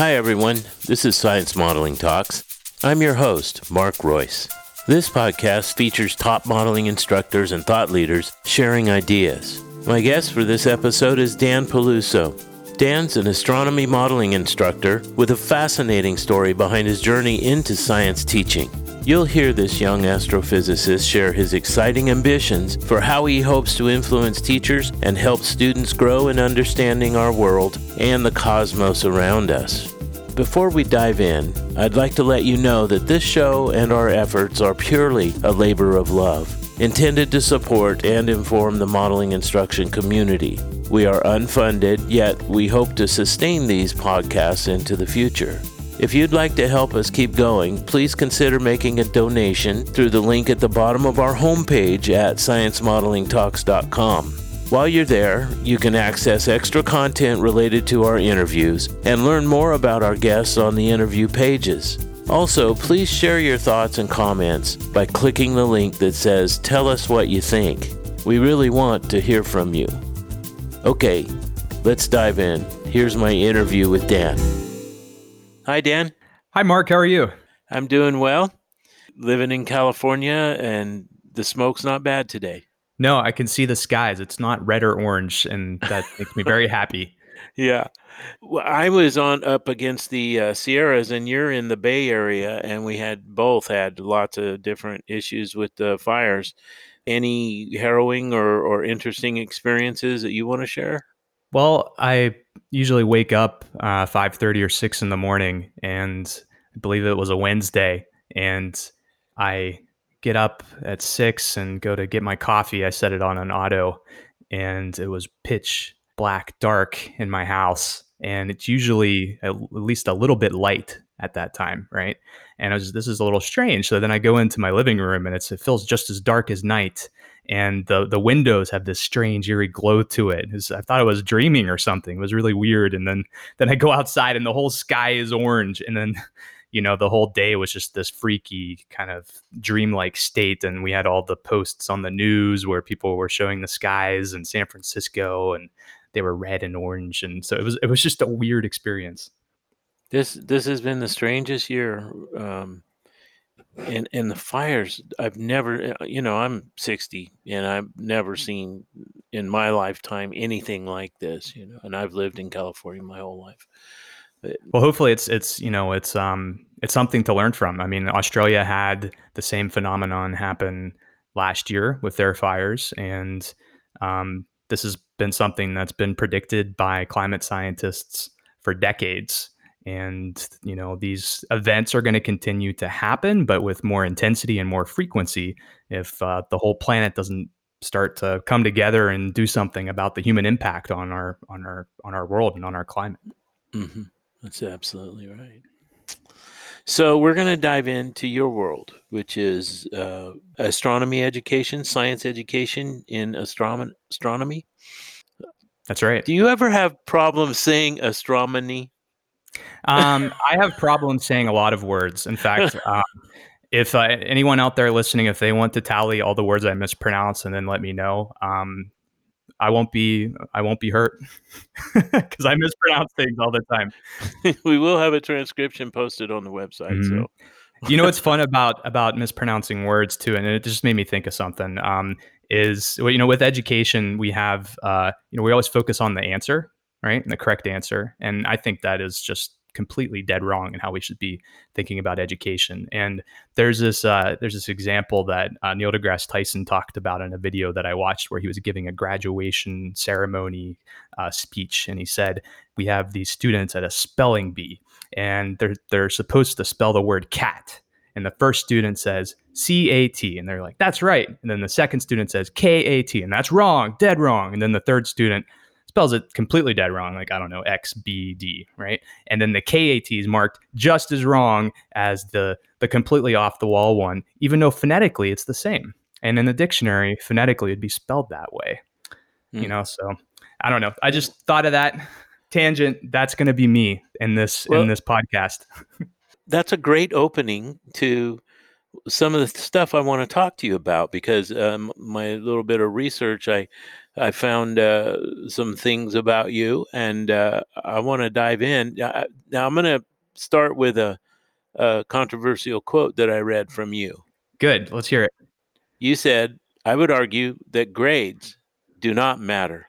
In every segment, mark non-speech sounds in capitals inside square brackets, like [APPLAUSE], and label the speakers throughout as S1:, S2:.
S1: Hi, everyone. This is Science Modeling Talks. I'm your host, Mark Royce. This podcast features top modeling instructors and thought leaders sharing ideas. My guest for this episode is Dan Peluso. Dan's an astronomy modeling instructor with a fascinating story behind his journey into science teaching. You'll hear this young astrophysicist share his exciting ambitions for how he hopes to influence teachers and help students grow in understanding our world and the cosmos around us. Before we dive in, I'd like to let you know that this show and our efforts are purely a labor of love, intended to support and inform the modeling instruction community. We are unfunded, yet we hope to sustain these podcasts into the future. If you'd like to help us keep going, please consider making a donation through the link at the bottom of our homepage at sciencemodelingtalks.com. While you're there, you can access extra content related to our interviews and learn more about our guests on the interview pages. Also, please share your thoughts and comments by clicking the link that says Tell us what you think. We really want to hear from you. Okay, let's dive in. Here's my interview with Dan. Hi, Dan.
S2: Hi, Mark. How are you?
S1: I'm doing well. Living in California, and the smoke's not bad today.
S2: No, I can see the skies. It's not red or orange, and that makes me very happy. [LAUGHS]
S1: Yeah. Well, I was on up against the uh, Sierras, and you're in the Bay Area, and we had both had lots of different issues with the fires. Any harrowing or, or interesting experiences that you want to share?
S2: Well, I usually wake up uh, five thirty or six in the morning, and I believe it was a Wednesday, and I get up at six and go to get my coffee. I set it on an auto, and it was pitch black dark in my house. And it's usually at least a little bit light at that time, right? And I was, this is a little strange. So then I go into my living room, and it's it feels just as dark as night, and the the windows have this strange eerie glow to it. was, I thought I was dreaming or something. It was really weird. And then then I go outside, and the whole sky is orange, and then you know, the whole day was just this freaky kind of dreamlike state. And we had all the posts on the news where people were showing the skies in San Francisco and they were red and orange. And so it was, it was just a weird experience.
S1: This, this has been the strangest year. Um, and, and the fires, I've never, uh, you know, I'm 60 and I've never seen in my lifetime anything like this, you know, and I've lived in California my whole life
S2: well, hopefully it's it's you know it's um it's something to learn from. I mean, Australia had the same phenomenon happen last year with their fires, and um, this has been something that's been predicted by climate scientists for decades. And you know these events are going to continue to happen, but with more intensity and more frequency. If uh, the whole planet doesn't start to come together and do something about the human impact on our on our on our world and on our climate.
S1: Mm-hmm. That's absolutely right. So we're going to dive into your world, which is uh, astronomy education, science education in astronomy.
S2: That's right.
S1: Do you ever have problems saying astronomy?
S2: Um, I have problems saying a lot of words. In fact, [LAUGHS] um, if uh, anyone out there listening, if they want to tally all the words I mispronounce and then let me know, um, I won't be I won't be hurt [LAUGHS] because I mispronounce things all the time. [LAUGHS]
S1: we will have a transcription posted on the website. Mm-hmm. So
S2: you know what's fun about about mispronouncing words too, and it just made me think of something. Um, is well, you know with education we have uh, you know we always focus on the answer, right, and the correct answer, and I think that is just completely dead wrong in how we should be thinking about education. And there's this uh, there's this example that uh, Neil deGrasse Tyson talked about in a video that I watched where he was giving a graduation ceremony uh, speech, and he said we have these students at a spelling bee, and they're they're supposed to spell the word cat. And the first student says C A T, and they're like, "That's right." And then the second student says K A T, and that's wrong, dead wrong. And then the third student spells it completely dead wrong, like I don't know, XBD, right? And then the KAT is marked just as wrong as the the completely off the wall one, even though phonetically it's the same. And in the dictionary, phonetically it'd be spelled that way. Mm. You hmm. know, so I don't know. I just thought of that tangent. That's going to be me in this well, in this podcast. [LAUGHS]
S1: that's a great opening to some of the stuff I want to talk to you about because um, my little bit of research, I I found uh, some things about you, and uh, I want to dive in. now, I'm going to start with a, a controversial quote that I read from you.
S2: Good. Let's hear it.
S1: You said, I would argue that grades do not matter.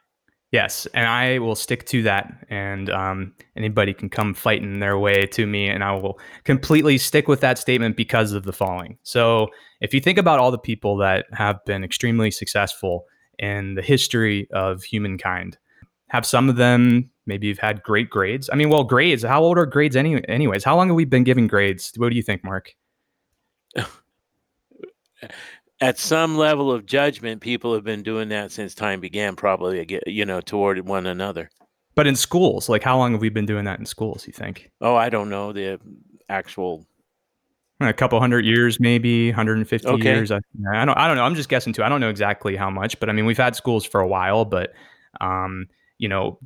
S2: Yes, and I will stick to that. And um, anybody can come fighting their way to me, and I will completely stick with that statement because of the following. So, if you think about all the people that have been extremely successful in the history of humankind, have some of them maybe you've had great grades. I mean, well, grades. How old are grades any, anyways? How long have we been giving grades? What do you think, Mark? [LAUGHS]
S1: at some level of judgment, people have been doing that since time began, probably, you know, toward one another.
S2: But in schools, like how long have we been doing that in schools, you think?
S1: Oh, I don't know the actual.
S2: A couple hundred years, maybe 150 okay. years. I, I don't. I don't know. I'm just guessing too. I don't know exactly how much, but I mean, we've had schools for a while. But, um, you know,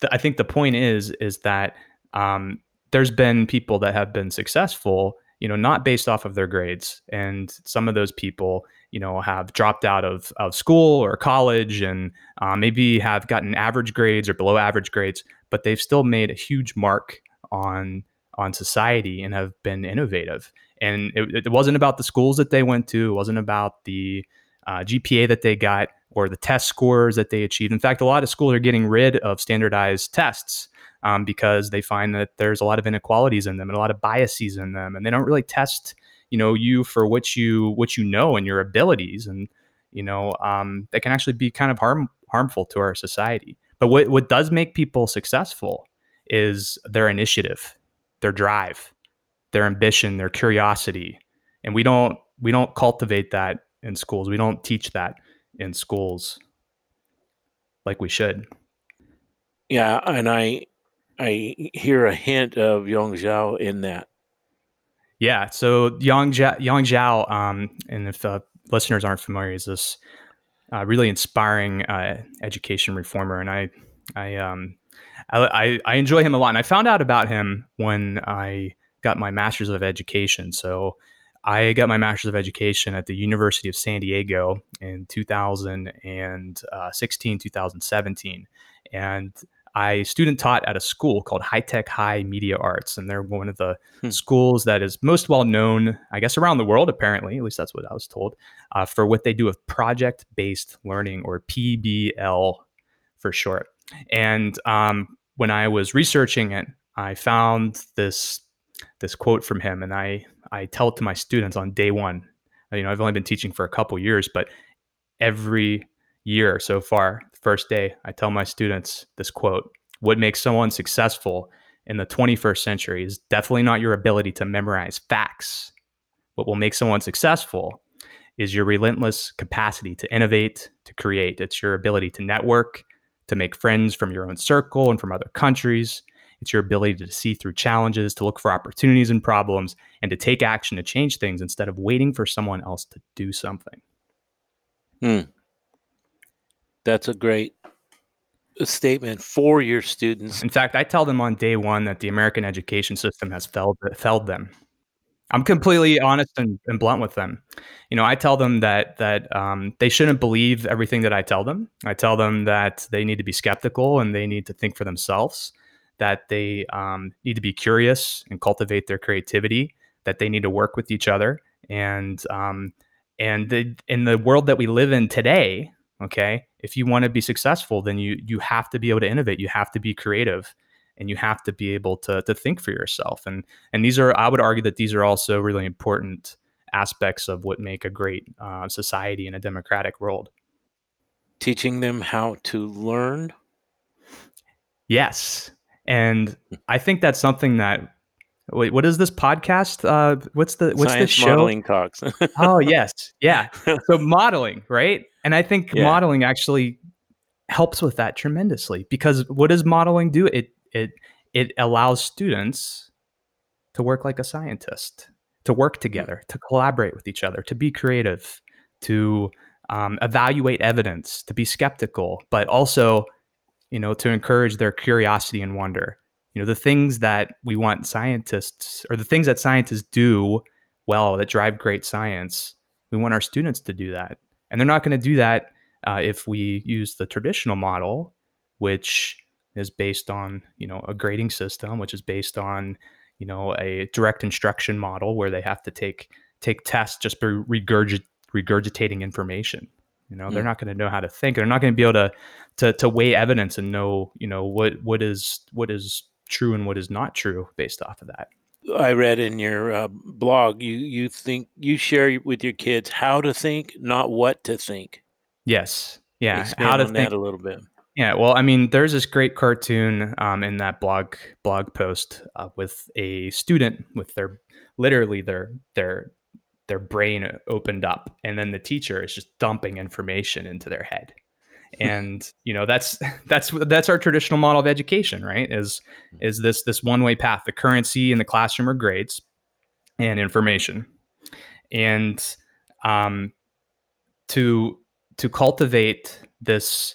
S2: th- I think the point is is that um, there's been people that have been successful you know, not based off of their grades. And some of those people, you know, have dropped out of, of school or college and uh, maybe have gotten average grades or below average grades, but they've still made a huge mark on on society and have been innovative. And it, it wasn't about the schools that they went to. It wasn't about the uh, GPA that they got or the test scores that they achieved. In fact, a lot of schools are getting rid of standardized tests um, because they find that there's a lot of inequalities in them and a lot of biases in them, and they don't really test you know you for what you what you know and your abilities, and you know um, that can actually be kind of harm harmful to our society. But what what does make people successful is their initiative, their drive, their ambition, their curiosity, and we don't we don't cultivate that in schools. We don't teach that in schools like we should.
S1: Yeah, and I I hear a hint of Yong Zhao in that.
S2: Yeah. So Yong Zhao, Yong Zhao um, and if uh, listeners aren't familiar, is this uh, really inspiring uh, education reformer, and I, I, um, I, I enjoy him a lot. And I found out about him when I got my master's of education. So I got my master's of education at the University of San Diego in 2016, 2017, and I student taught at a school called High Tech High Media Arts, and they're one of the hmm. schools that is most well known, I guess, around the world. Apparently, at least that's what I was told, uh, for what they do with project based learning, or PBL for short. And um, when I was researching it, I found this this quote from him, and I I tell it to my students on day one. You know, I've only been teaching for a couple years, but every year so far, first day, I tell my students this quote What makes someone successful in the 21st century is definitely not your ability to memorize facts. What will make someone successful is your relentless capacity to innovate, to create. It's your ability to network, to make friends from your own circle and from other countries. It's your ability to see through challenges, to look for opportunities and problems, and to take action to change things instead of waiting for someone else to do something.
S1: Hmm. That's a great statement for your students.
S2: In fact, I tell them on day one that the American education system has failed, failed them. I'm completely honest and, and, blunt with them. You know, I tell them that that um, they shouldn't believe everything that I tell them. I tell them that they need to be skeptical and they need to think for themselves. That they um, need to be curious and cultivate their creativity. That they need to work with each other and um, and the, in the world that we live in today, okay if you want to be successful then you you have to be able to innovate you have to be creative and you have to be able to to think for yourself and and these are i would argue that these are also really important aspects of what make a great uh, society in a democratic world
S1: teaching them how to learn
S2: yes and i think that's something that Wait, what is this podcast? Uh, what's the what's
S1: Science
S2: this show?
S1: Modeling talks. [LAUGHS]
S2: oh yes, yeah. So modeling, right? And I think yeah. modeling actually helps with that tremendously because what does modeling do? It it it allows students to work like a scientist, to work together, to collaborate with each other, to be creative, to um, evaluate evidence, to be skeptical, but also, you know, to encourage their curiosity and wonder. You know the things that we want scientists or the things that scientists do well that drive great science we want our students to do that. And they're not going to do that uh, if we use the traditional model, which is based on you know a grading system, which is based on you know a direct instruction model where they have to take take tests just by regurgit- regurgitating information. You know, mm. they're not going to know how to think. They're not going to be able to to to weigh evidence and know you know what what is what is true and what is not true based off of that.
S1: I read in your uh, blog you you think you share with your kids how to think, not what to think.
S2: Yes. Yeah.
S1: Expand how to think a little bit.
S2: Yeah, well, I mean, there's this great cartoon um, in that blog blog post uh, with a student with their literally their their their brain opened up, and then the teacher is just dumping information into their head, [LAUGHS] and you know that's that's that's our traditional model of education, right? Is is this this one way path? The currency in the classroom are grades and information, and um, to to cultivate this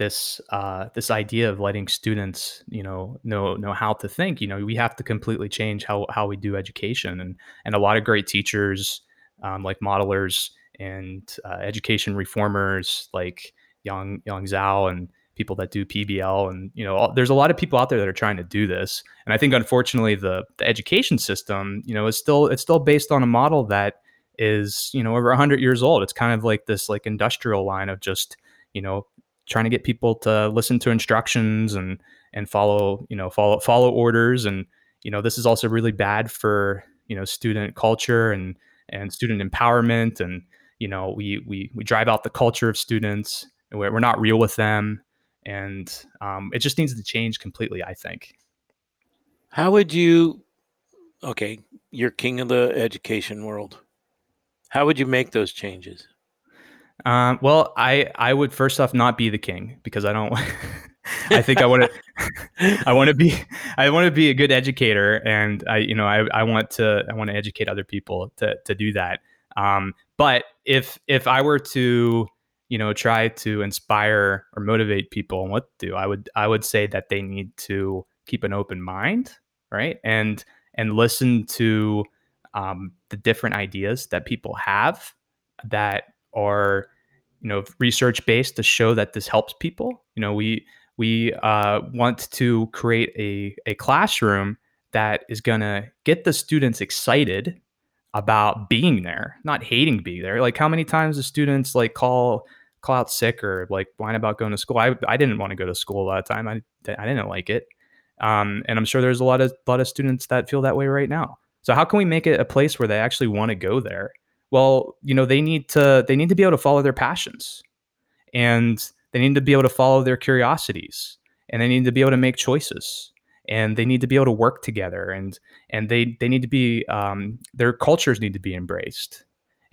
S2: this uh, this idea of letting students you know know know how to think you know we have to completely change how how we do education and and a lot of great teachers um, like modelers and uh, education reformers like Yong Yong Zhao and people that do PBL and you know all, there's a lot of people out there that are trying to do this. And I think unfortunately the the education system you know is still it's still based on a model that is you know over 100 years old. It's kind of like this like industrial line of just you know trying to get people to listen to instructions and and follow you know follow follow orders. And you know this is also really bad for you know student culture and and student empowerment. And you know we we we drive out the culture of students. We're, we're not real with them. And um, it just needs to change completely i think.
S1: How would you okay you're king of the education world. How would you make those changes
S2: um, well, I I would first off not be the king because I don't. [LAUGHS] I think I want to. [LAUGHS] I want to be. I want to be a good educator, and I you know I I want to I want to educate other people to to do that. Um, but if if I were to you know try to inspire or motivate people and what to do, I would I would say that they need to keep an open mind, right, and and listen to um, the different ideas that people have that are you know research based to show that this helps people. You know we we uh, want to create a, a classroom that is going to get the students excited about being there not hating being there. Like how many times the students like call call out sick or like whine about going to school? I, I didn't want to go to school a lot of time. I, I didn't like it. Um, and i'm sure there's a lot of lot of students that feel that way right now. So how can we make it a place where they actually want to go there well you know they need to they need to be able to follow their passions and they need to be able to follow their curiosities and they need to be able to make choices and they need to be able to work together and and they they need to be um, their cultures need to be embraced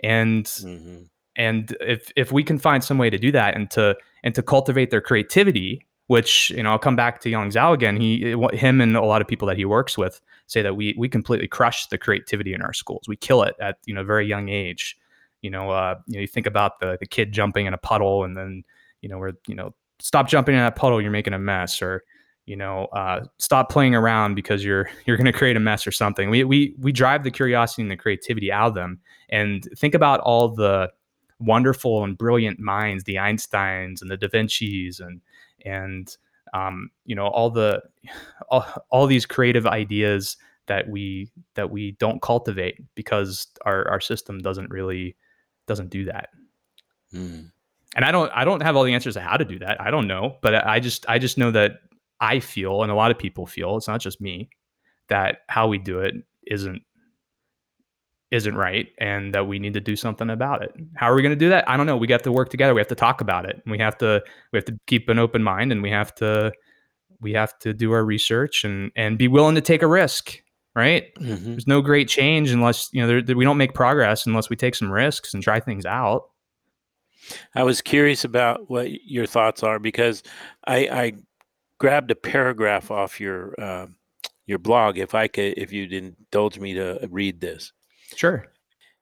S2: and mm-hmm. and if if we can find some way to do that and to and to cultivate their creativity which you know I'll come back to Yong Zhao again. He, him, and a lot of people that he works with say that we we completely crush the creativity in our schools. We kill it at you know very young age. You know, uh, you know, you think about the the kid jumping in a puddle, and then you know, where you know, stop jumping in that puddle, you're making a mess, or you know, uh, stop playing around because you're [LAUGHS] you're going to create a mess or something. We we we drive the curiosity and the creativity out of them, and think about all the wonderful and brilliant minds, the Einsteins and the Da Vinci's and and um, you know all the all, all these creative ideas that we that we don't cultivate because our our system doesn't really doesn't do that. Mm. And I don't I don't have all the answers to how to do that. I don't know, but I just I just know that I feel and a lot of people feel, it's not just me, that how we do it isn't isn't right and that we need to do something about it. How are we going to do that? I don't know. We got to work together. We have to talk about it. We have to we have to keep an open mind and we have to we have to do our research and and be willing to take a risk, right? Mm-hmm. There's no great change unless, you know, there, there, we don't make progress unless we take some risks and try things out.
S1: I was curious about what your thoughts are because I, I grabbed a paragraph off your uh, your blog. If I could, if you'd indulge me to read this,
S2: Sure.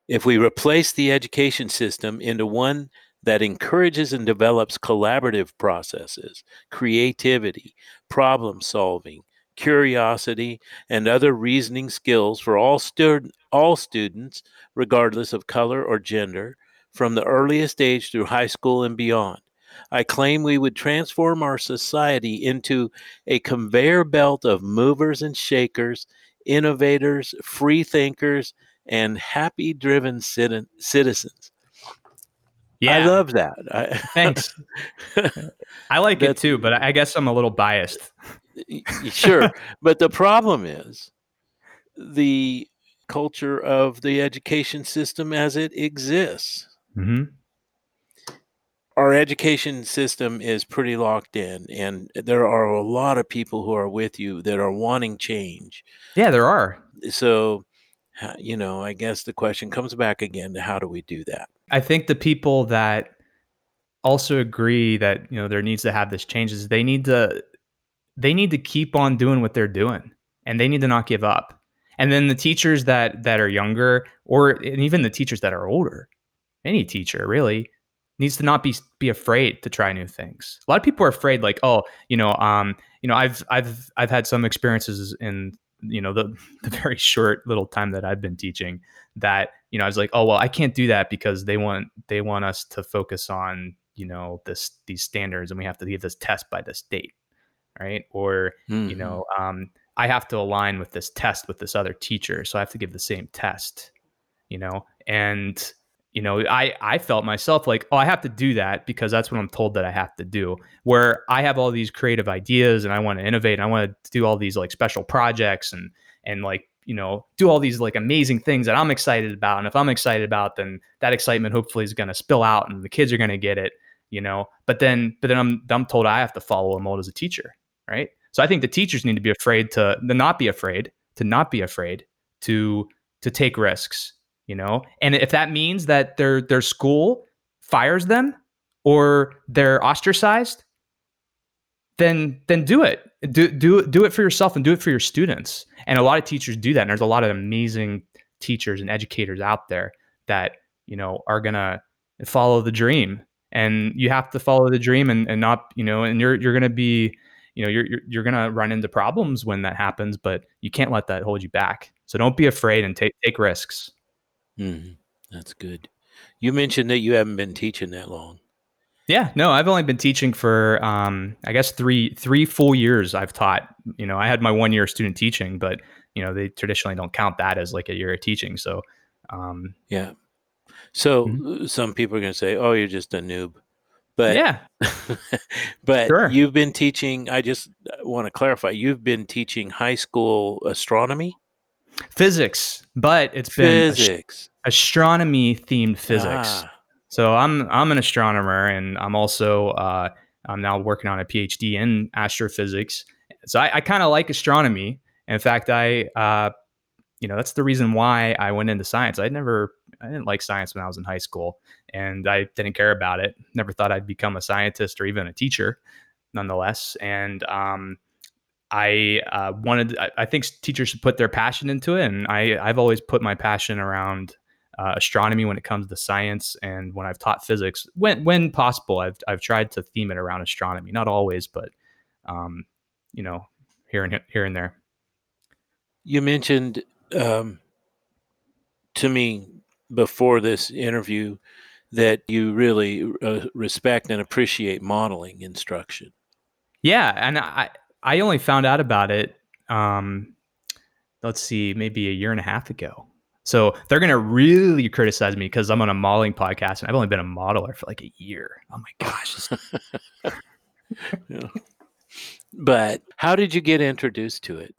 S1: If we replace the education system into one that encourages and develops collaborative processes, creativity, problem solving, curiosity, and other reasoning skills for all, stu- all students, regardless of color or gender, from the earliest age through high school and beyond. I claim we would transform our society into a conveyor belt of movers and shakers, innovators, free thinkers, and happy driven citizens. Yeah. I love that. I,
S2: Thanks. [LAUGHS] I like it too, but I guess I'm a little biased.
S1: sure. [LAUGHS] But the problem is the culture of the education system as it exists. Mm-hmm. Our education system is pretty locked in, and there are a lot of people who are with you that are wanting change.
S2: Yeah, there are.
S1: So, you know, I guess the question comes back again to how do we do that?
S2: I think the people that also agree that you know there needs to have this changes they need to they need to keep on doing what they're doing and they need to not give up and then the teachers that that are younger or and even the teachers that are older any teacher really needs to not be be afraid to try new things a lot of people are afraid like oh you know um you know i've i've i've had some experiences in you know the [LAUGHS] the very short little time that i've been teaching that you know i was like oh well i can't do that because they want they want us to focus on you know this these standards and we have to give this test by this date right or mm-hmm. you know um I have to align with this test with this other teacher. So I have to give the same test, you know? And, you know, I, I felt myself like, oh, I have to do that because that's what I'm told that I have to do. Where I have all these creative ideas and I want to innovate and I want to do all these like special projects and, and like, you know, do all these like amazing things that I'm excited about. And if I'm excited about, then that excitement hopefully is going to spill out and the kids are going to get it, you know? But then, but then I'm, I'm told I have to follow a mold as a teacher. Right. So I think the teachers need to be afraid to, to not be afraid, to not be afraid to to take risks, you know? And if that means that their their school fires them or they're ostracized, then then do it. Do do do it for yourself and do it for your students. And a lot of teachers do that. And there's a lot of amazing teachers and educators out there that, you know, are gonna follow the dream. And you have to follow the dream and, and not, you know, and you're you're gonna be you know you're you're, you're going to run into problems when that happens but you can't let that hold you back so don't be afraid and take take risks
S1: mm-hmm. that's good you mentioned that you haven't been teaching that long
S2: yeah no i've only been teaching for um, i guess three three full years i've taught you know i had my one year student teaching but you know they traditionally don't count that as like a year of teaching so um,
S1: yeah so mm-hmm. some people are going to say oh you're just a noob but
S2: yeah, [LAUGHS]
S1: but sure. you've been teaching. I just want to clarify. You've been teaching high school astronomy,
S2: physics, but it's physics, been astronomy themed physics. Ah. So I'm I'm an astronomer, and I'm also uh, I'm now working on a PhD in astrophysics. So I, I kind of like astronomy. In fact, I uh, you know that's the reason why I went into science. I never I didn't like science when I was in high school and I didn't care about it. Never thought I'd become a scientist or even a teacher, nonetheless. And um, I uh, wanted, I, I, think teachers should put their passion into it. And I, I've always put my passion around uh, astronomy when it comes to science. And when I've taught physics, when, when possible, I've, I've tried to theme it around astronomy. Not always, but, um, you know, here and here and there.
S1: You mentioned um, to me before this interview that you really uh, respect and appreciate modeling instruction.
S2: Yeah, and I I only found out about it. Um, let's see, maybe a year and a half ago. So they're gonna really criticize me because I'm on a modeling podcast and I've only been a modeler for like a year. Oh my gosh. [LAUGHS]
S1: yeah. But how did you get introduced to it?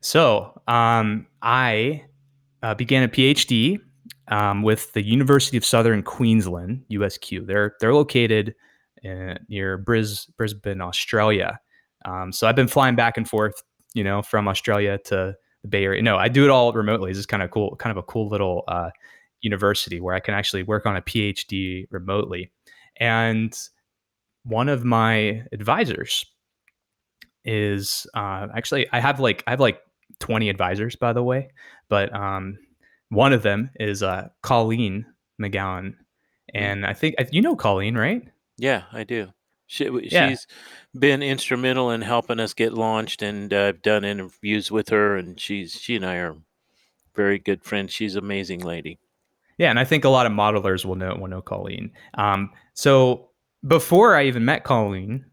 S2: So um, I uh, began a PhD um, with the University of Southern Queensland (USQ). They're they're located in, uh, near Bris, Brisbane, Australia. Um, so I've been flying back and forth, you know, from Australia to the Bay Area. No, I do it all remotely. This is kind of cool, kind of a cool little uh, university where I can actually work on a PhD remotely. And one of my advisors is uh, actually I have like I have like 20 advisors by the way, but um, one of them is uh, Colleen Megowan, hmm. and I think you know Colleen, right?
S1: Yeah, I do. She, yeah. She's been instrumental in helping us get launched, and uh, I've done interviews with her, and she's she and I are very good friends. She's an amazing lady.
S2: Yeah, and I think a lot of modelers will know will know Colleen. Um, so before I even met Colleen,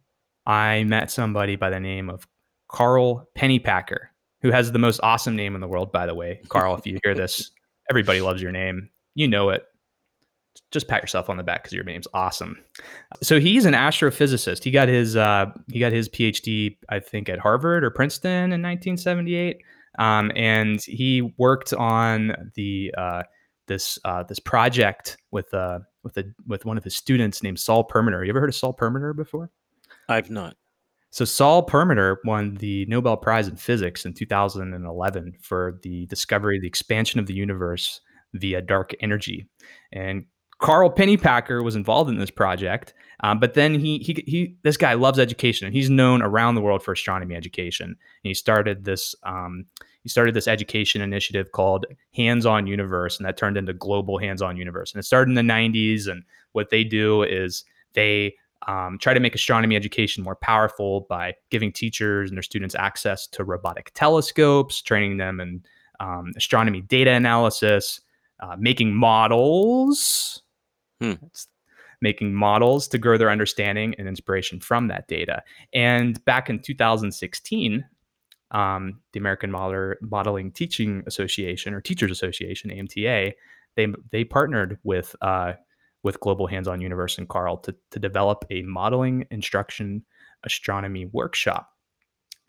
S2: I met somebody by the name of Carl Pennypacker, who has the most awesome name in the world, by the way. Carl, if you hear this, [LAUGHS] everybody loves your name. You know it. Just pat yourself on the back because your name's awesome. So he's an astrophysicist. He got his uh, he got his PhD, I think, at Harvard or Princeton in 1978, um, and he worked on the uh, this uh, this project with uh, with a with one of his students named Saul Perlmutter. You ever heard of Saul Perlmutter before?
S1: I've not.
S2: So Saul Perlmutter won the Nobel Prize in Physics in 2011 for the discovery of the expansion of the universe via dark energy. And Carl Pennypacker was involved in this project, um, but then he, he he this guy loves education and he's known around the world for astronomy education. And he started this um, he started this education initiative called Hands On Universe, and that turned into Global Hands On Universe. And it started in the 90s. And what they do is they um, try to make astronomy education more powerful by giving teachers and their students access to robotic telescopes, training them in um, astronomy data analysis, uh, making models. Hmm. Making models to grow their understanding and inspiration from that data. And back in 2016, um, the American Modeling Teaching Association or Teachers Association (AMTA), they they partnered with uh, with Global Hands-On Universe and Carl to to develop a modeling instruction astronomy workshop.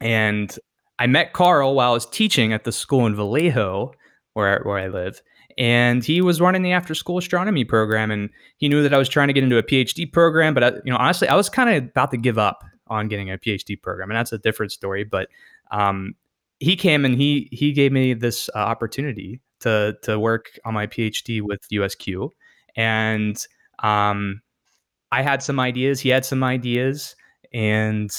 S2: And I met Carl while I was teaching at the school in Vallejo, where where I live, and he was running the after school astronomy program and he knew that I was trying to get into a PhD program but I, you know honestly I was kind of about to give up on getting a PhD program and that's a different story but um, he came and he he gave me this uh, opportunity to to work on my PhD with USQ, and um, I had some ideas. He had some ideas, and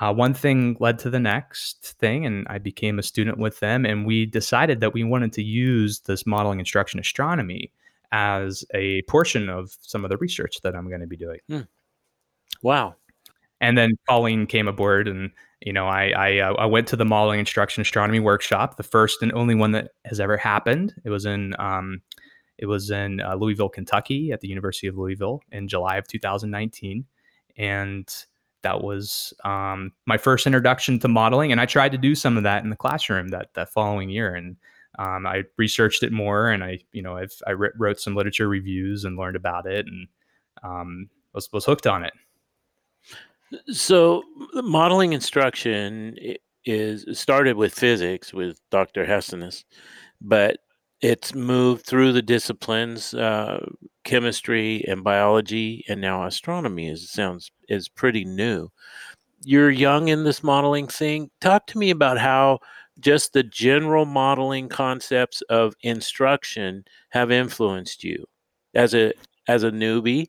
S2: uh, one thing led to the next thing, and I became a student with them. And we decided that we wanted to use this modeling instruction astronomy as a portion of some of the research that I'm going to be doing. Hmm.
S1: Wow.
S2: And then Colleen came aboard, and you know, I I, uh, I went to the modeling instruction astronomy workshop, the first and only one that has ever happened. It was in um, it was in uh, Louisville, Kentucky, at the University of Louisville in July of 2019, and that was um, my first introduction to modeling. And I tried to do some of that in the classroom that that following year, and um, I researched it more, and I you know I've I wrote some literature reviews and learned about it, and um, was was hooked on it.
S1: So modeling instruction is started with physics with Dr. Hestenes, but it's moved through the disciplines, uh, chemistry and biology, and now astronomy. Is sounds is pretty new. You're young in this modeling thing. Talk to me about how just the general modeling concepts of instruction have influenced you as a as a newbie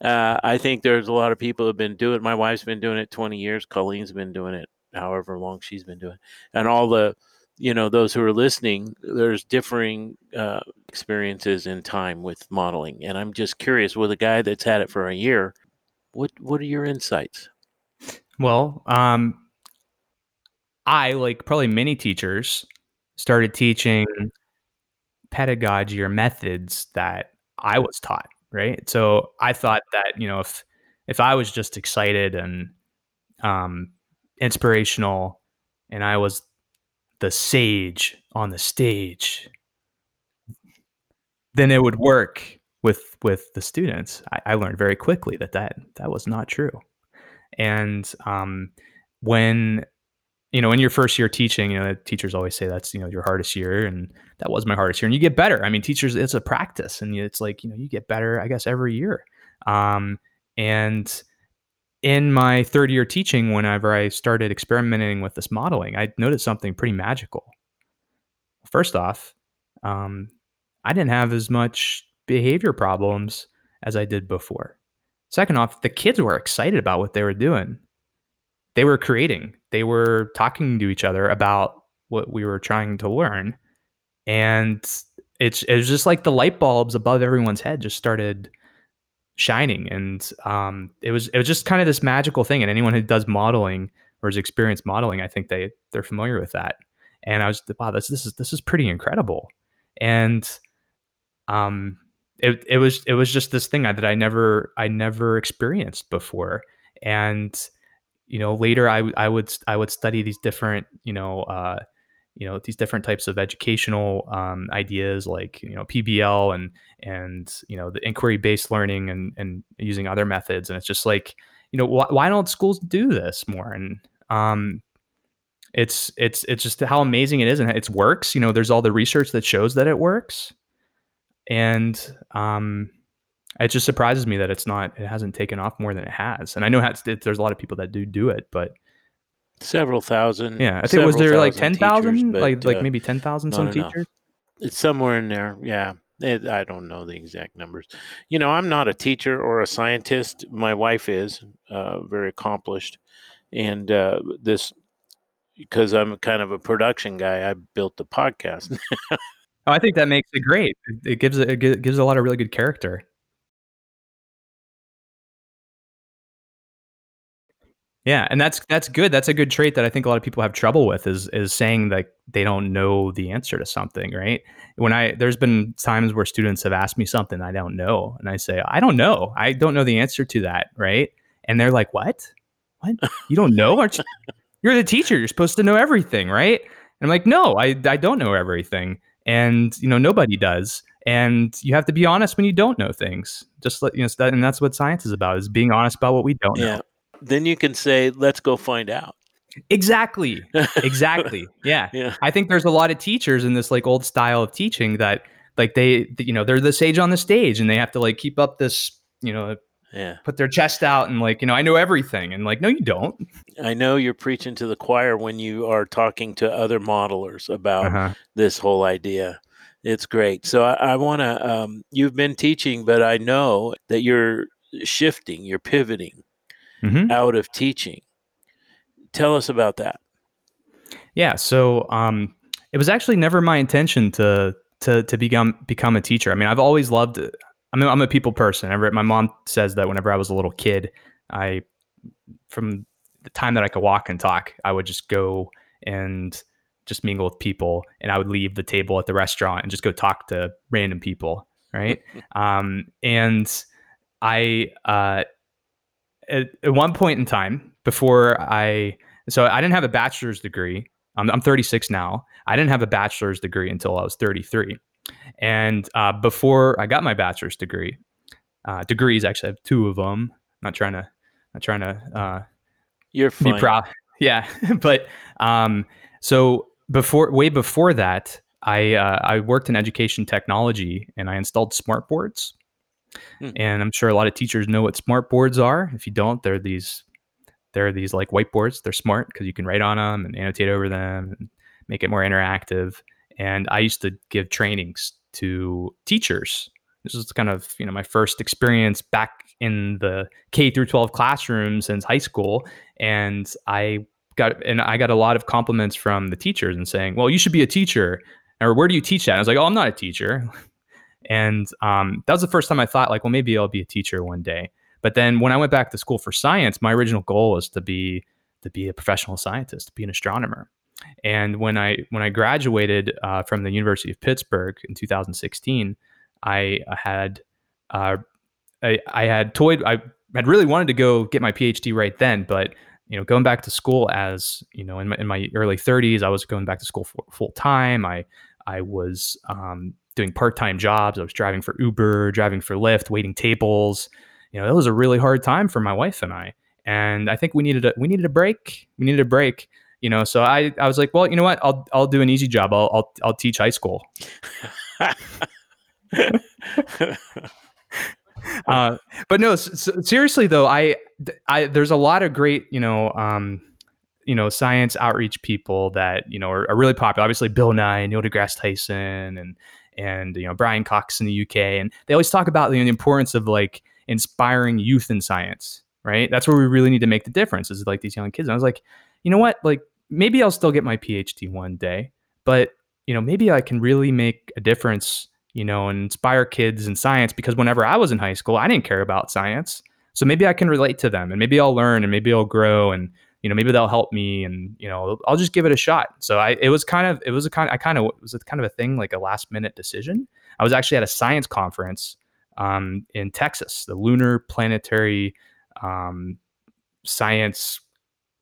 S1: uh, I think there's a lot of people who've been doing it. My wife's been doing it 20 years. Colleen's been doing it however long she's been doing it. And all the, you know, those who are listening, there's differing uh, experiences in time with modeling. And I'm just curious with a guy that's had it for a year, what what are your insights?
S2: Well, um, I like probably many teachers started teaching pedagogy or methods that I was taught right? So I thought that you know if if I was just excited and um, inspirational, and I was the sage on the stage, then it would work with with the students. I, I learned very quickly that that that was not true, and um, when you know, in your first year teaching, you know, teachers always say that's, you know, your hardest year. And that was my hardest year. And you get better. I mean, teachers, it's a practice and it's like, you know, you get better, I guess, every year. Um, and in my third year teaching, whenever I started experimenting with this modeling, I noticed something pretty magical. First off, um, I didn't have as much behavior problems as I did before. Second off, the kids were excited about what they were doing they were creating. They were talking to each other about what we were trying to learn. And it's it was just like the light bulbs above everyone's head just started shining. And um, it was it was just kind of this magical thing. And anyone who does modeling or has experienced modeling, I think they they're familiar with that. And I was wow, this this is this is pretty incredible. And um it, it was it was just this thing that I never I never experienced before. And you know, later I I would I would study these different you know uh, you know these different types of educational um, ideas like you know PBL and and you know the inquiry based learning and and using other methods. And it's just like you know wh- why don't schools do this more? And um, it's it's it's just how amazing it is and it works. You know, there's all the research that shows that it works and um, it just surprises me that it's not it hasn't taken off more than it has and i know that there's a lot of people that do do it but
S1: several thousand
S2: yeah i think was there like 10,000 like like uh, maybe 10,000 some enough. teachers?
S1: It's somewhere in there yeah. It, i don't know the exact numbers. You know i'm not a teacher or a scientist. My wife is uh, very accomplished. And uh, this because i'm kind of a production guy i built the podcast. [LAUGHS]
S2: Oh, I think that makes it great. It, gives it gives a lot of really good character. Yeah, and that's that's good. That's a good trait that I think a lot of people have trouble with is is saying that they don't know the answer to something, right? When I there's been times where students have asked me something I don't know, and I say I don't know, I don't know the answer to that, right? And they're like, "What? What? You don't know? Aren't you? [LAUGHS] You're the teacher. You're supposed to know everything, right?" And I'm like, "No, I I don't know everything." and you know nobody does and you have to be honest when you don't know things just let you know and that's what science is about is being honest about what we don't yeah. know
S1: then you can say let's go find out.
S2: Exactly. [LAUGHS] Exactly. Yeah. yeah. I think there's a lot of teachers in this like old style of teaching that like they you know they're the sage on the stage and they have to like keep up this you know
S1: yeah.
S2: put their chest out and like you know i know everything. And like no you don't.
S1: I know you're preaching to the choir when you are talking to other modelers about uh-huh. this whole idea. It's great. So i, I want to um, you've been teaching but i know that you're shifting you're pivoting mm-hmm. out of teaching tell us about that
S2: yeah so um, it was actually never my intention to to to become become a teacher i mean i've always loved I'm a, I'm a people person. I, my mom says that whenever I was a little kid, I, from the time that I could walk and talk, I would just go and just mingle with people, and I would leave the table at the restaurant and just go talk to random people, right? [LAUGHS] um, and I, uh, at, at one point in time, before I, so I didn't have a bachelor's degree. I'm, I'm 36 now. I didn't have a bachelor's degree until I was 33. And uh, before I got my bachelor's degree, uh, degrees actually I have two of them. not trying to, not trying to. Uh,
S1: You're fine. Be proud. [LAUGHS]
S2: Yeah, [LAUGHS] but um, so before, way before that, I uh, I worked in education technology and I installed smart boards. Hmm. And I'm sure a lot of teachers know what smart boards are. If you don't, they're these they're these like whiteboards. They're smart because you can write on them and annotate over them and make it more interactive. And I used to give trainings to teachers. This is kind of you know my first experience back in the K through 12 classroom since high school, and I got and I got a lot of compliments from the teachers and saying, "Well, you should be a teacher." Or where do you teach that? And I was like, "Oh, I'm not a teacher." And um, that was the first time I thought, like, well, maybe I'll be a teacher one day. But then when I went back to school for science, my original goal was to be to be a professional scientist, to be an astronomer. And when I when I graduated uh, from the University of Pittsburgh in 2016, I had uh, I, I had toyed. I had really wanted to go get my PhD right then, but you know, going back to school as you know, in my, in my early 30s, I was going back to school full time. I I was um, doing part time jobs. I was driving for Uber, driving for Lyft, waiting tables. You know, it was a really hard time for my wife and I. And I think we needed a we needed a break. We needed a break you know so i i was like well you know what i'll i'll do an easy job i'll i'll, I'll teach high school [LAUGHS] uh, but no seriously though I, I there's a lot of great you know um you know science outreach people that you know are, are really popular obviously bill nye neil degrasse tyson and and you know brian cox in the uk and they always talk about you know, the importance of like inspiring youth in science right? That's where we really need to make the difference is like these young kids. And i was like you know what? Like maybe I'll still get my PhD one day, but you know, maybe I can really make a difference, you know, and inspire kids in science because whenever I was in high school, I didn't care about science. So maybe I can relate to them and maybe I'll learn and maybe I'll grow and you know, maybe they'll help me and you know, I'll just give it a shot. So I it was kind of it was a kind I kind of it was a kind of a thing like a last minute decision. I was actually at a science conference um, in Texas, the Lunar Planetary um, Science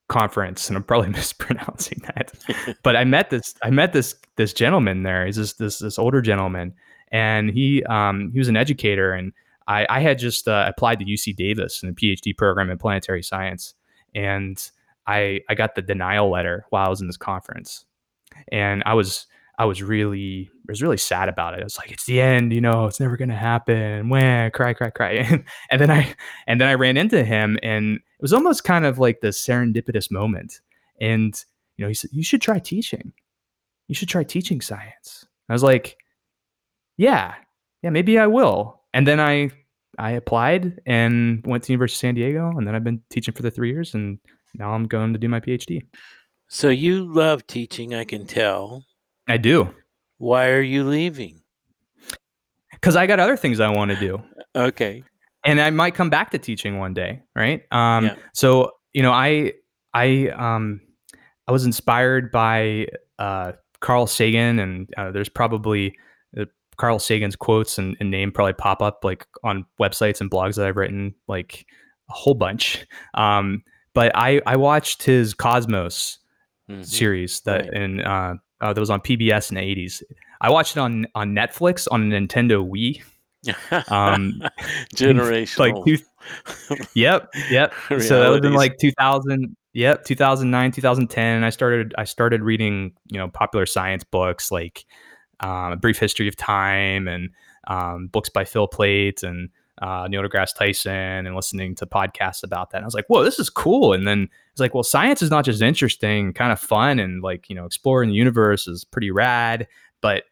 S2: Conference, and I'm probably [LAUGHS] mispronouncing that. [LAUGHS] but I met this I met this this gentleman there. He's this this this older gentleman, and he um, he was an educator, and I, I had just uh, applied to UC Davis in a PhD program in planetary science, and I I got the denial letter while I was in this conference, and I was I was really I was really sad about it. I was like, it's the end, you know, it's never gonna happen. Wah, cry, cry, cry. [LAUGHS] And, and then I and then I ran into him and it was almost kind of like the serendipitous moment. And you know, he said, You should try teaching. You should try teaching science. I was like, Yeah, yeah, maybe I will. And then I I applied and went to University of San Diego, and then I've been teaching for the three years, and now I'm going to do my PhD.
S1: So you love teaching, I can tell.
S2: I do.
S1: Why are you leaving?
S2: Because I got other things I want to do.
S1: Okay.
S2: And I might come back to teaching one day, right? Um,
S1: Yeah.
S2: So you know, I I um, I was inspired by uh, Carl Sagan, and uh, there's probably uh, Carl Sagan's quotes and, and name probably pop up like on websites and blogs that I've written, like a whole bunch. Um, but I I watched his Cosmos
S1: Mhm.
S2: series that
S1: Right.
S2: in uh, uh, that was on PBS in the 80s. I watched it on on Netflix on a Nintendo Wii. [LAUGHS] Um, [LAUGHS]
S1: Generational.
S2: Like two, [LAUGHS] yep, yep. So that was in
S1: Realities.
S2: like 2000. Yep, 2009, 2010. I started I started reading you know popular science books like um, A Brief History of Time and um, books by Phil Plait and uh, Neil deGrasse Tyson and listening to podcasts about that. And I was like, whoa, this is cool. And then it's like, well, science is not just interesting, kind of fun, and like you know, exploring the universe is pretty rad. But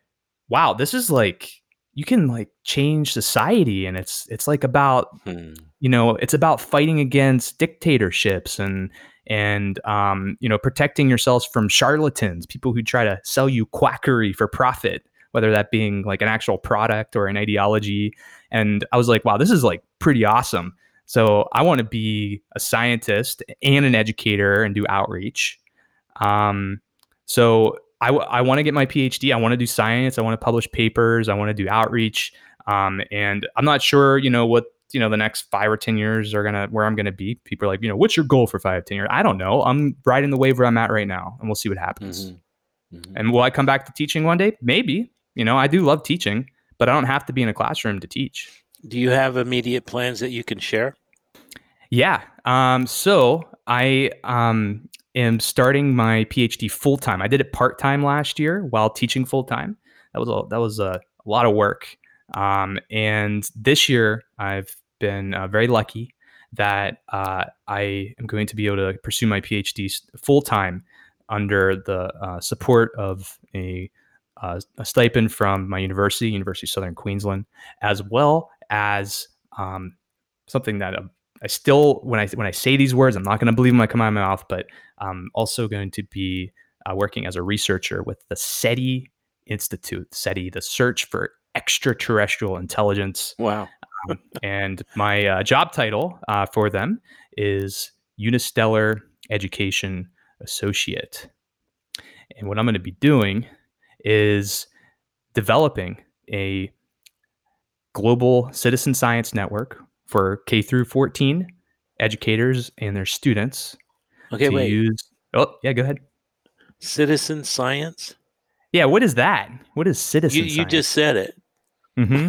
S2: wow, this is like you can like change society, and it's it's like about
S1: Hmm.
S2: you know it's about fighting against dictatorships and and um, you know protecting yourselves from charlatans people who try to sell you quackery for profit whether that being like an actual product or an ideology. And i was like wow this is like pretty awesome. So i want to be a scientist and an educator and do outreach. Um, so I, w- I want to get my phd i want to do science. I want to publish papers. I want to do outreach. Um, and i'm not sure you know what you know the next five or ten years are gonna where i'm gonna be. People are like you know what's your goal for five ten years? I don't know. I'm riding the wave where i'm at right now and we'll see what happens.
S1: Mhm. Mhm.
S2: and will i come back to teaching one day? Maybe you know i do love teaching but i don't have to be in a classroom to teach
S1: Do you have immediate plans that you can share?
S2: Yeah. Um, so I um, am starting my PhD full time. I did it part time last year while teaching full time. That was a, that was a, lot of work. Um, and this year I've been uh, very lucky that uh, I am going to be able to pursue my PhD full time under the uh, support of a, uh, a stipend from my university, University of Southern Queensland, as well as um, something that um, I still, when I when I say these words, I'm not going to believe them when I come out of my mouth, but I'm also going to be uh, working as a researcher with the SETI Institute, SETI, the Search for Extraterrestrial Intelligence,
S1: Wow.
S2: and my uh, job title uh, for them is Unistellar Education Associate. And what I'm going to be doing is developing a global citizen science network for K through 14 educators and their students
S1: Okay,
S2: to
S1: wait.
S2: use. Oh, yeah, go ahead.
S1: Citizen science?
S2: Yeah, what is that? What is citizen
S1: You, you just said it. [LAUGHS]
S2: hmm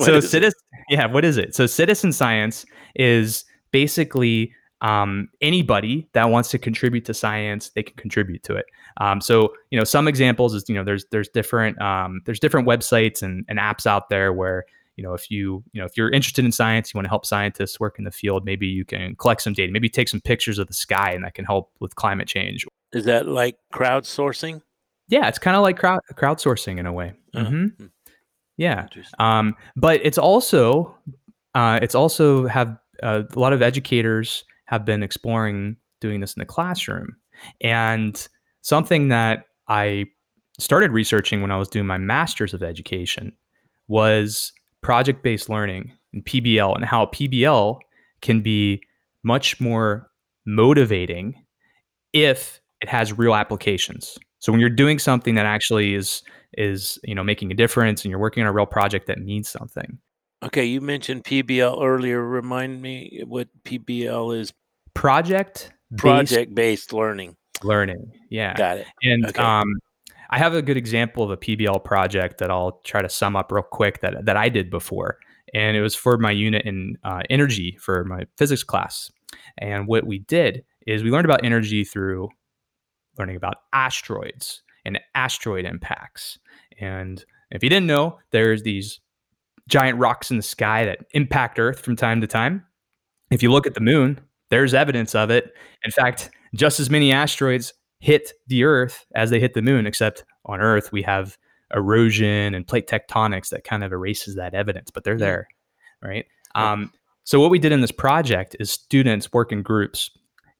S2: so citizen yeah what is it so citizen science is basically um, anybody that wants to contribute to science they can contribute to it. Um, so you know some examples is you know there's there's different um, there's different websites and, and apps out there where you know if you you know if you're interested in science you want to help scientists work in the field maybe you can collect some data maybe take some pictures of the sky and that can help with climate change.
S1: Is that like crowdsourcing?
S2: yeah it's kind of like crowd crowdsourcing in a way.
S1: Uh,
S2: Mhm.
S1: hmm,
S2: yeah. Um, but it's also uh, it's also have uh, a lot of educators have been exploring doing this in the classroom. And something that i started researching when i was doing my master's of education was project-based learning and pbl and how pbl can be much more motivating if it has real applications. So when you're doing something that actually is is you know making a difference and you're working on a real project that means something
S1: Okay, you mentioned PBL earlier. Remind me what PBL is.
S2: Project
S1: project based learning.
S2: Learning. Yeah.
S1: Got it.
S2: And okay. um I have a good example of a PBL project that I'll try to sum up real quick that that I did before, and it was for my unit in uh, energy for my physics class. And what we did is we learned about energy through learning about asteroids and asteroid impacts. And if you didn't know, there's these giant rocks in the sky that impact Earth from time to time. If you look at the moon, there's evidence of it. In fact, just as many asteroids hit the Earth as they hit the moon, except on Earth, we have erosion and plate tectonics that kind of erases that evidence, but they're there, right? Um, so, what we did in this project is students work in groups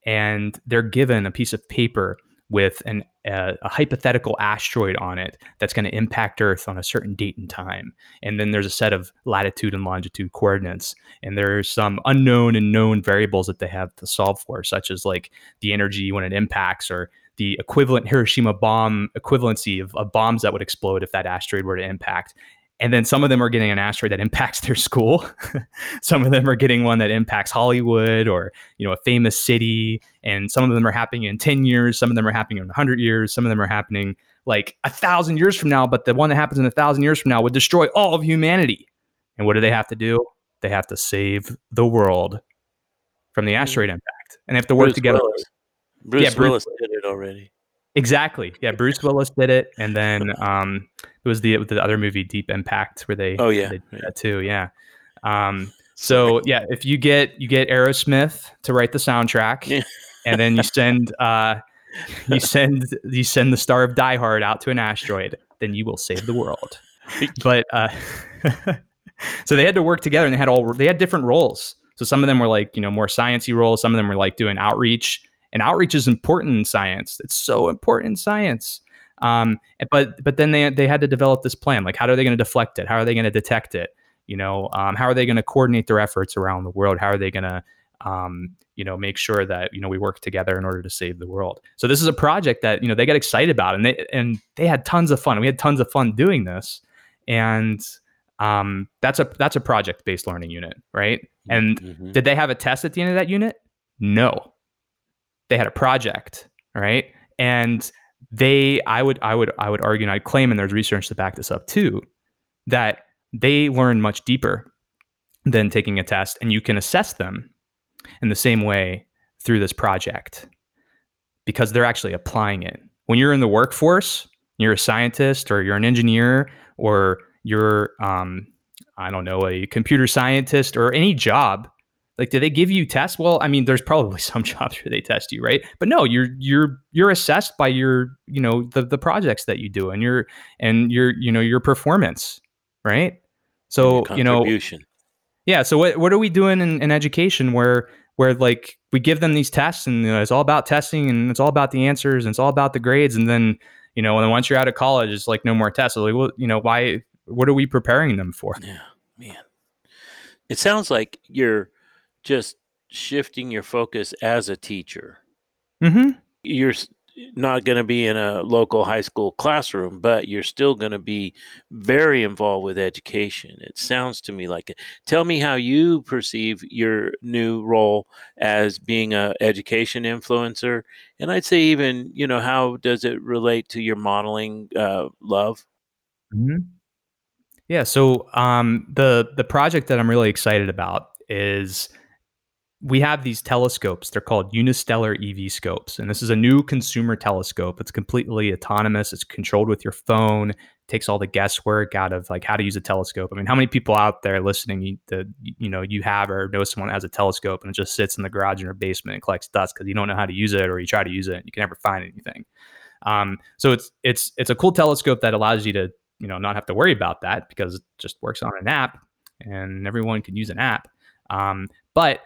S2: and they're given a piece of paper with an, uh, a hypothetical asteroid on it that's going to impact Earth on a certain date and time. And then there's a set of latitude and longitude coordinates. And there's some unknown and known variables that they have to solve for, such as like the energy when it impacts or the equivalent Hiroshima bomb equivalency of, of bombs that would explode if that asteroid were to impact and then some of them are getting an asteroid that impacts their school. [LAUGHS] Some of them are getting one that impacts hollywood or you know a famous city. And some of them are happening in 10 years. Some of them are happening in 100 years. Some of them are happening like a thousand years from now. But the one that happens in a thousand years from now would destroy all of humanity. And what do they have to do? They have to save the world from the hmm. asteroid impact. And they have to work
S1: bruce
S2: together.
S1: Willis. bruce yeah, bruce willis did it already
S2: Exactly. Yeah, Bruce Willis did it, and then um, it was the the other movie Deep Impact where they
S1: oh yeah
S2: they did that too. Yeah. Um, so yeah, if you get you get Aerosmith to write the soundtrack, yeah. and then you [LAUGHS] send uh, you send you send the star of Die Hard out to an asteroid, then you will save the world. But uh, [LAUGHS] so they had to work together, and they had all they had different roles. So some of them were like you know more sciency roles, some of them were like doing outreach and outreach is important in science. It's so important in science. Um, but but then they they had to develop this plan. Like, how are they going to deflect it? How are they going to detect it? You know, um, how are they going to coordinate their efforts around the world? How are they going to um, you know make sure that you know we work together in order to save the world? So this is a project that you know they got excited about, and they and they had tons of fun. We had tons of fun doing this, and um, that's a that's a project based learning unit, right? And mm-hmm. did they have a test at the end of that unit? No, they had a project, right? And they, I would, I would, I would argue, and I'd claim, and there's research to back this up too, that they learn much deeper than taking a test, and you can assess them in the same way through this project because they're actually applying it. When you're in the workforce, you're a scientist or you're an engineer or you're, um, I don't know, a computer scientist or any job like, do they give you tests? Well, I mean, there's probably [LAUGHS] some jobs where they test you, right? But no, you're you're you're assessed by your, you know, the the projects that you do and your and your, you know, your performance, right? So, you know, yeah. So what what are we doing in, in education where where like we give them these tests and you know, it's all about testing and it's all about the answers and it's all about the grades and then you know and then once you're out of college it's like no more tests. So like, well, you know, why? What are we preparing them for?
S1: Yeah, man. It sounds like you're just shifting your focus as a teacher.
S2: Mm-hmm.
S1: You're not going to be in a local high school classroom, but you're still going to be very involved with education. It sounds to me like it. Tell me how you perceive your new role as being a education influencer, and I'd say even you know how does it relate to your modeling uh, love?
S2: Mm-hmm. Yeah. So um, the the project that I'm really excited about is we have these telescopes. They're called unistellar EV scopes. And this is a new consumer telescope. It's completely autonomous. It's controlled with your phone. It takes all the guesswork out of like how to use a telescope. I mean, how many people out there listening that you know you have or know someone has a telescope and it just sits in the garage in basement and collects dust because you don't know how to use it or you try to use it and you can never find anything. Um, so it's it's it's a cool telescope that allows you to you know not have to worry about that because it just works on an app and everyone can use an app. Um, but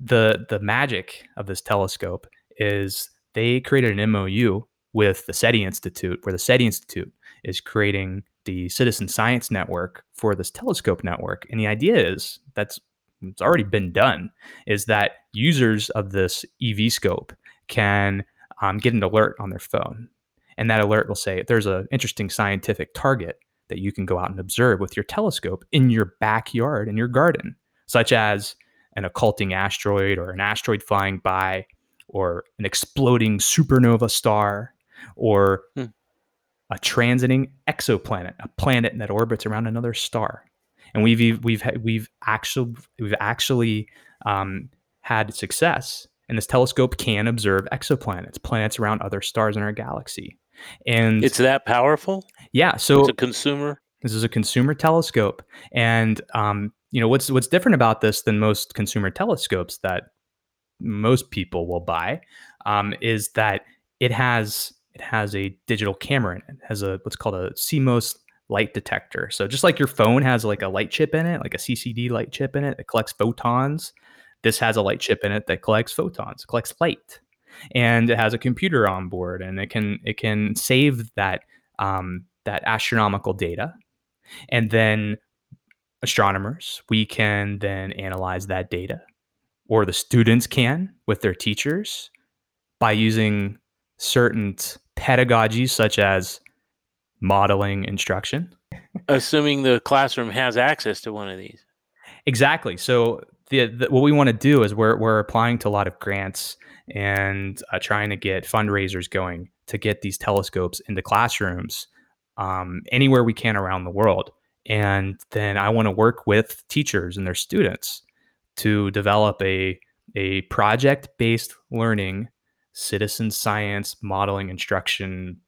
S2: the the magic of this telescope is they created an MOU with the SETI Institute, where the SETI Institute is creating the citizen science network for this telescope network. And the idea is that's it's already been done is that users of this EV scope can um, get an alert on their phone, and that alert will say there's an interesting scientific target that you can go out and observe with your telescope in your backyard in your garden, such as an occulting asteroid or an asteroid flying by or an exploding supernova star or hmm. a transiting exoplanet, a planet that orbits around another star. And we've we've we've actually we've actually um, had success, and this telescope can observe exoplanets, planets around other stars in our galaxy. And
S1: it's that powerful.
S2: Yeah. So
S1: it's a consumer.
S2: This is a consumer telescope, and um, you know what's what's different about this than most consumer telescopes that most people will buy um, is that it has it has a digital camera in it. it has a what's called a CMOS light detector. So just like your phone has like a light chip in it, like a CCD light chip in it that collects photons, this has a light chip in it that collects photons, collects light, and it has a computer on board, and it can it can save that um, that astronomical data, and then astronomers we can then analyze that data, or the students can with their teachers by using certain pedagogies such as modeling instruction.
S1: Assuming the classroom has access to one of these.
S2: Exactly. So the, the, what we want to do is we're we're applying to a lot of grants and uh, trying to get fundraisers going to get these telescopes into classrooms um, anywhere we can around the world. And then I want to work with teachers and their students to develop a a project based learning citizen science modeling instruction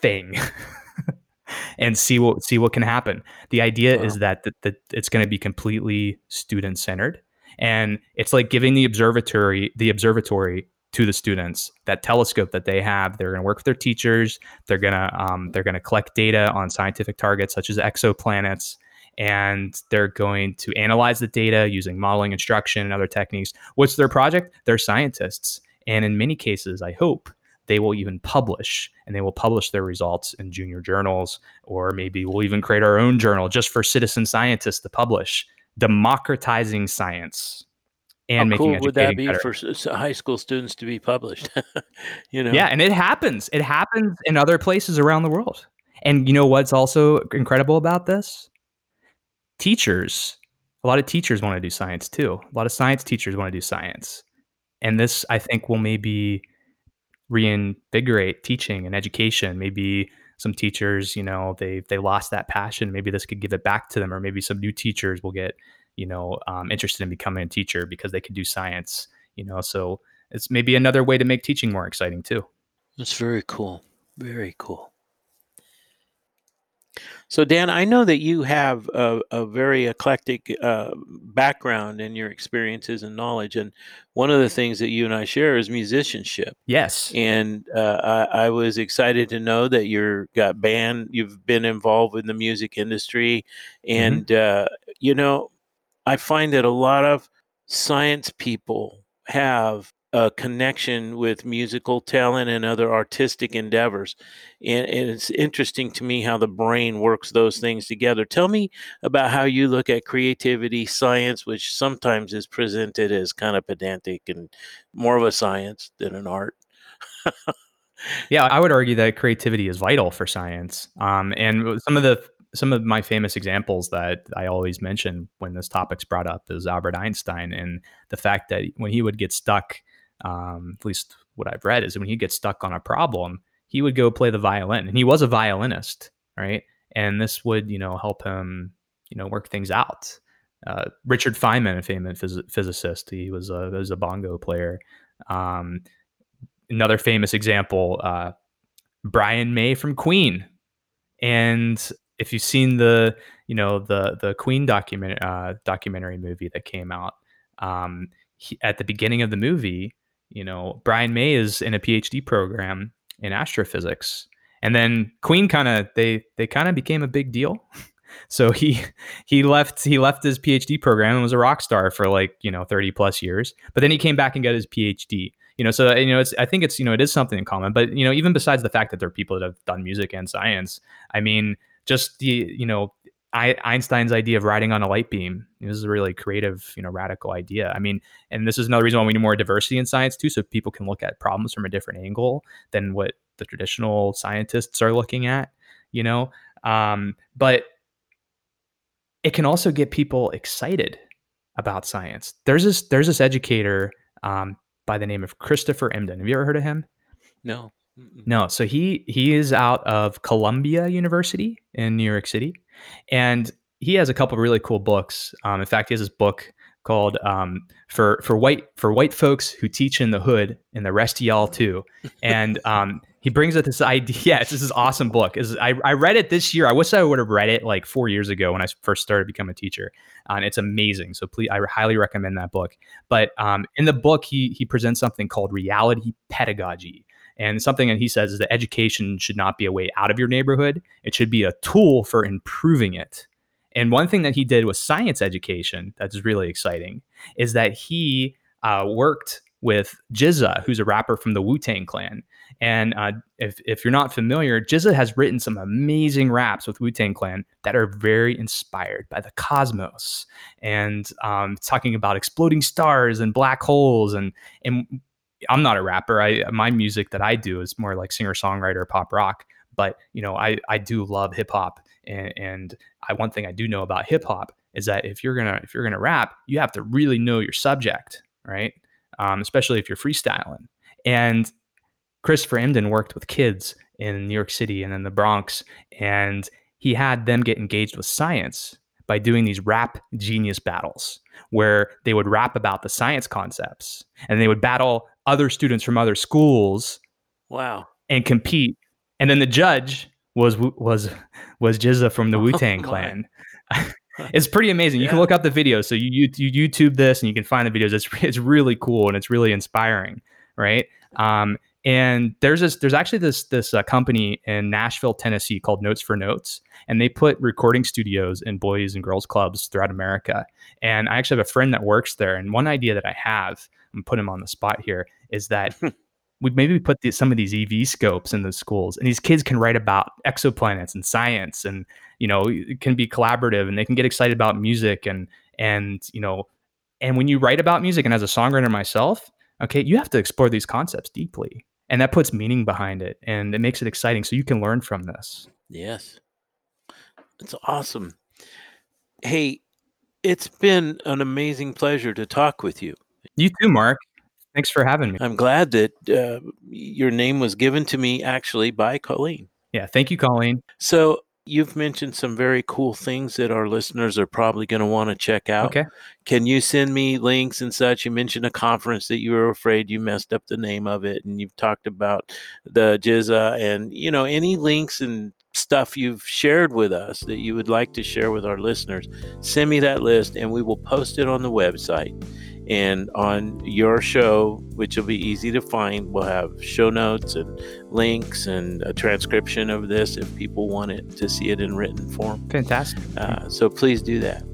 S2: thing. [LAUGHS] and see what see what can happen. The idea wow. is that, that, that it's going to be completely student centered and it's like giving the observatory the observatory to the students that telescope that they have. They're going to work with their teachers. They're going to um, they're going to collect data on scientific targets such as exoplanets and they're going to analyze the data using modeling instruction and other techniques. What's their project? They're scientists and in many cases i hope they will even publish and they will publish their results in junior journals or maybe we'll even create our own journal just for citizen scientists to publish. Democratizing science and
S1: How
S2: making
S1: cool would that be better. for high school students to be published? [LAUGHS] you know,
S2: yeah, and it happens. It happens in other places around the world. And you know what's also incredible about this? Teachers, a lot of teachers want to do science too. A lot of science teachers want to do science, and this I think will maybe reinvigorate teaching and education. Maybe some teachers, you know, they they lost that passion. Maybe this could give it back to them, or maybe some new teachers will get, you know, um, interested in becoming a teacher because they could do science. You know, so it's maybe another way to make teaching more exciting too.
S1: That's very cool. Very cool. So, Dan, I know that you have a, a very eclectic uh, background in your experiences and knowledge, and one of the things that you and I share is musicianship.
S2: Yes,
S1: and uh, I, I, was excited to know that you're got band. You've been involved in the music industry, mm-hmm. and mm-hmm. uh, you know, I find that a lot of science people have a connection with musical talent and other artistic endeavors. And, and, it's interesting to me how the brain works those things together. Tell me about how you look at creativity, science, which sometimes is presented as kind of pedantic and more of a science than an art.
S2: yeah, I would argue that creativity is vital for science. Um, and some of the some of my famous examples that I always mention when this topic's brought up is Albert Einstein and the fact that when he would get stuck um, at least what I've read, is when he gets stuck on a problem, he would go play the violin, and he was a violinist, right? And this would, you know, help him, you know, work things out. Uh, Richard Feynman, a famous phys- physicist, he was a was a bongo player. Um, another famous example, uh, Brian May from Queen, and if you've seen the, you know, the the Queen document uh, documentary movie that came out, um, he, at the beginning of the movie, you know, Brian May is in a PhD program in astrophysics. And then Queen kind of they they kind of became a big deal. [LAUGHS] so he he left he left his PhD program and was a rock star for like, you know, 30 plus years. But then he came back and got his PhD. You know, so you know, it's I think it's you know, it is something in common. But you know, even besides the fact that there are people that have done music and science, I mean, just the you know Einstein's idea of riding on a light beam. This is a really creative, you know, radical idea. I mean, and this is another reason why we need more diversity in science too, so people can look at problems from a different angle than what the traditional scientists are looking at. You know, Um, but it can also get people excited about science. There's this there's this educator um, by the name of Christopher Emdin. Have you ever heard of him?
S1: No.
S2: No. So he he is out of Columbia University in New York City, and he has a couple of really cool books. Um, in fact, he has this book called um, for for white for white folks who teach in the hood and the rest of y'all too. And um, he brings up this idea. [LAUGHS] Yeah, this is awesome book. Is I, I read it this year. I wish I would have read it like four years ago when I first started becoming a teacher. Uh, and it's amazing. So please, I highly recommend that book. But um, in the book, he he presents something called reality pedagogy. And something that he says is that education should not be a way out of your neighborhood. It should be a tool for improving it. And one thing that he did with science education that's really exciting is that he uh, worked with GZA, who's a rapper from the Wu Tang Clan. And uh, if, if you're not familiar, GZA has written some amazing raps with Wu Tang Clan that are very inspired by the cosmos and um, talking about exploding stars and black holes. And, and I'm not a rapper. I my music that I do is more like singer songwriter, pop rock. But you know, I I do love hip hop, and, and I one thing I do know about hip hop is that if you're gonna if you're gonna rap, you have to really know your subject, right? Um, especially if you're freestyling. And Christopher Emdin worked with kids in New York City and in the Bronx, and he had them get engaged with science by doing these rap genius battles where they would rap about the science concepts and they would battle other students from other schools.
S1: Wow.
S2: And compete. And then the judge was was was GZA from the Wu [LAUGHS] Tang oh Clan. [LAUGHS] it's pretty amazing. You yeah. can look up the videos. So you, you, you YouTube this and you can find the videos. It's it's really cool and it's really inspiring, right? Um, and there's this there's actually this this uh, company in Nashville, Tennessee called Notes for Notes, and they put recording studios in boys and girls clubs throughout America. And I actually have a friend that works there. And one idea that I have, I'm put him on the spot here, is that [LAUGHS] we maybe put the, some of these EV scopes in the schools, and these kids can write about exoplanets and science, and you know, it can be collaborative, and they can get excited about music, and and you know, and when you write about music, and as a songwriter myself, okay, you have to explore these concepts deeply and that puts meaning behind it and it makes it exciting so you can learn from this.
S1: Yes. It's awesome. Hey it's been an amazing pleasure to talk with you
S2: you too mark thanks for having me
S1: i'm glad that uh, your name was given to me actually by colleen
S2: yeah thank you colleen
S1: so You've mentioned some very cool things that our listeners are probably going to want to check out.
S2: Okay.
S1: Can you send me links and such? You mentioned a conference that you were afraid you messed up the name of it, and you've talked about the GZA and you know any links and stuff you've shared with us that you would like to share with our listeners. Send me that list, and we will post it on the website. And on your show, which will be easy to find, we'll have show notes and links and a transcription of this if people want it to see it in written form.
S2: Fantastic.
S1: Uh, so please do that.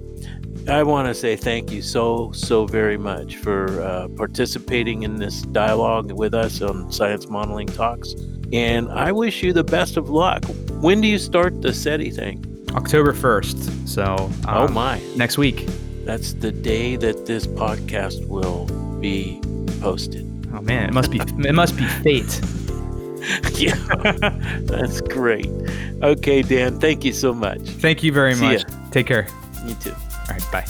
S1: I want to say thank you so, so very much for uh, participating in this dialogue with us on Science Modeling Talks. And I wish you the best of luck. When do you start the SETI thing?
S2: October 1st. So,
S1: oh um, oh my.
S2: Next week.
S1: That's the day that this podcast will be posted.
S2: Oh man, it must be it must be fate. [LAUGHS]
S1: yeah, [LAUGHS] that's great. Okay, Dan, thank you so much.
S2: Thank you very See much. Ya. Take care.
S1: You too.
S2: All right, bye.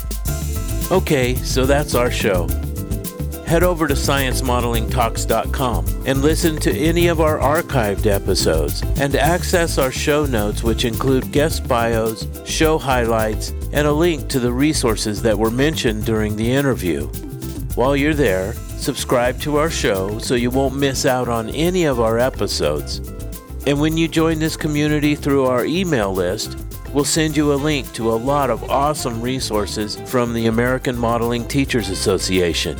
S1: Okay, so that's our show. Head over to sciencemodelingtalks.com and listen to any of our archived episodes and access our show notes, which include guest bios, show highlights, and a link to the resources that were mentioned during the interview. While you're there, subscribe to our show so you won't miss out on any of our episodes. And when you join this community through our email list, we'll send you a link to a lot of awesome resources from the American Modeling Teachers Association.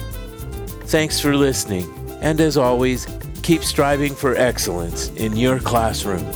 S1: Thanks for listening, and as always, keep striving for excellence in your classroom.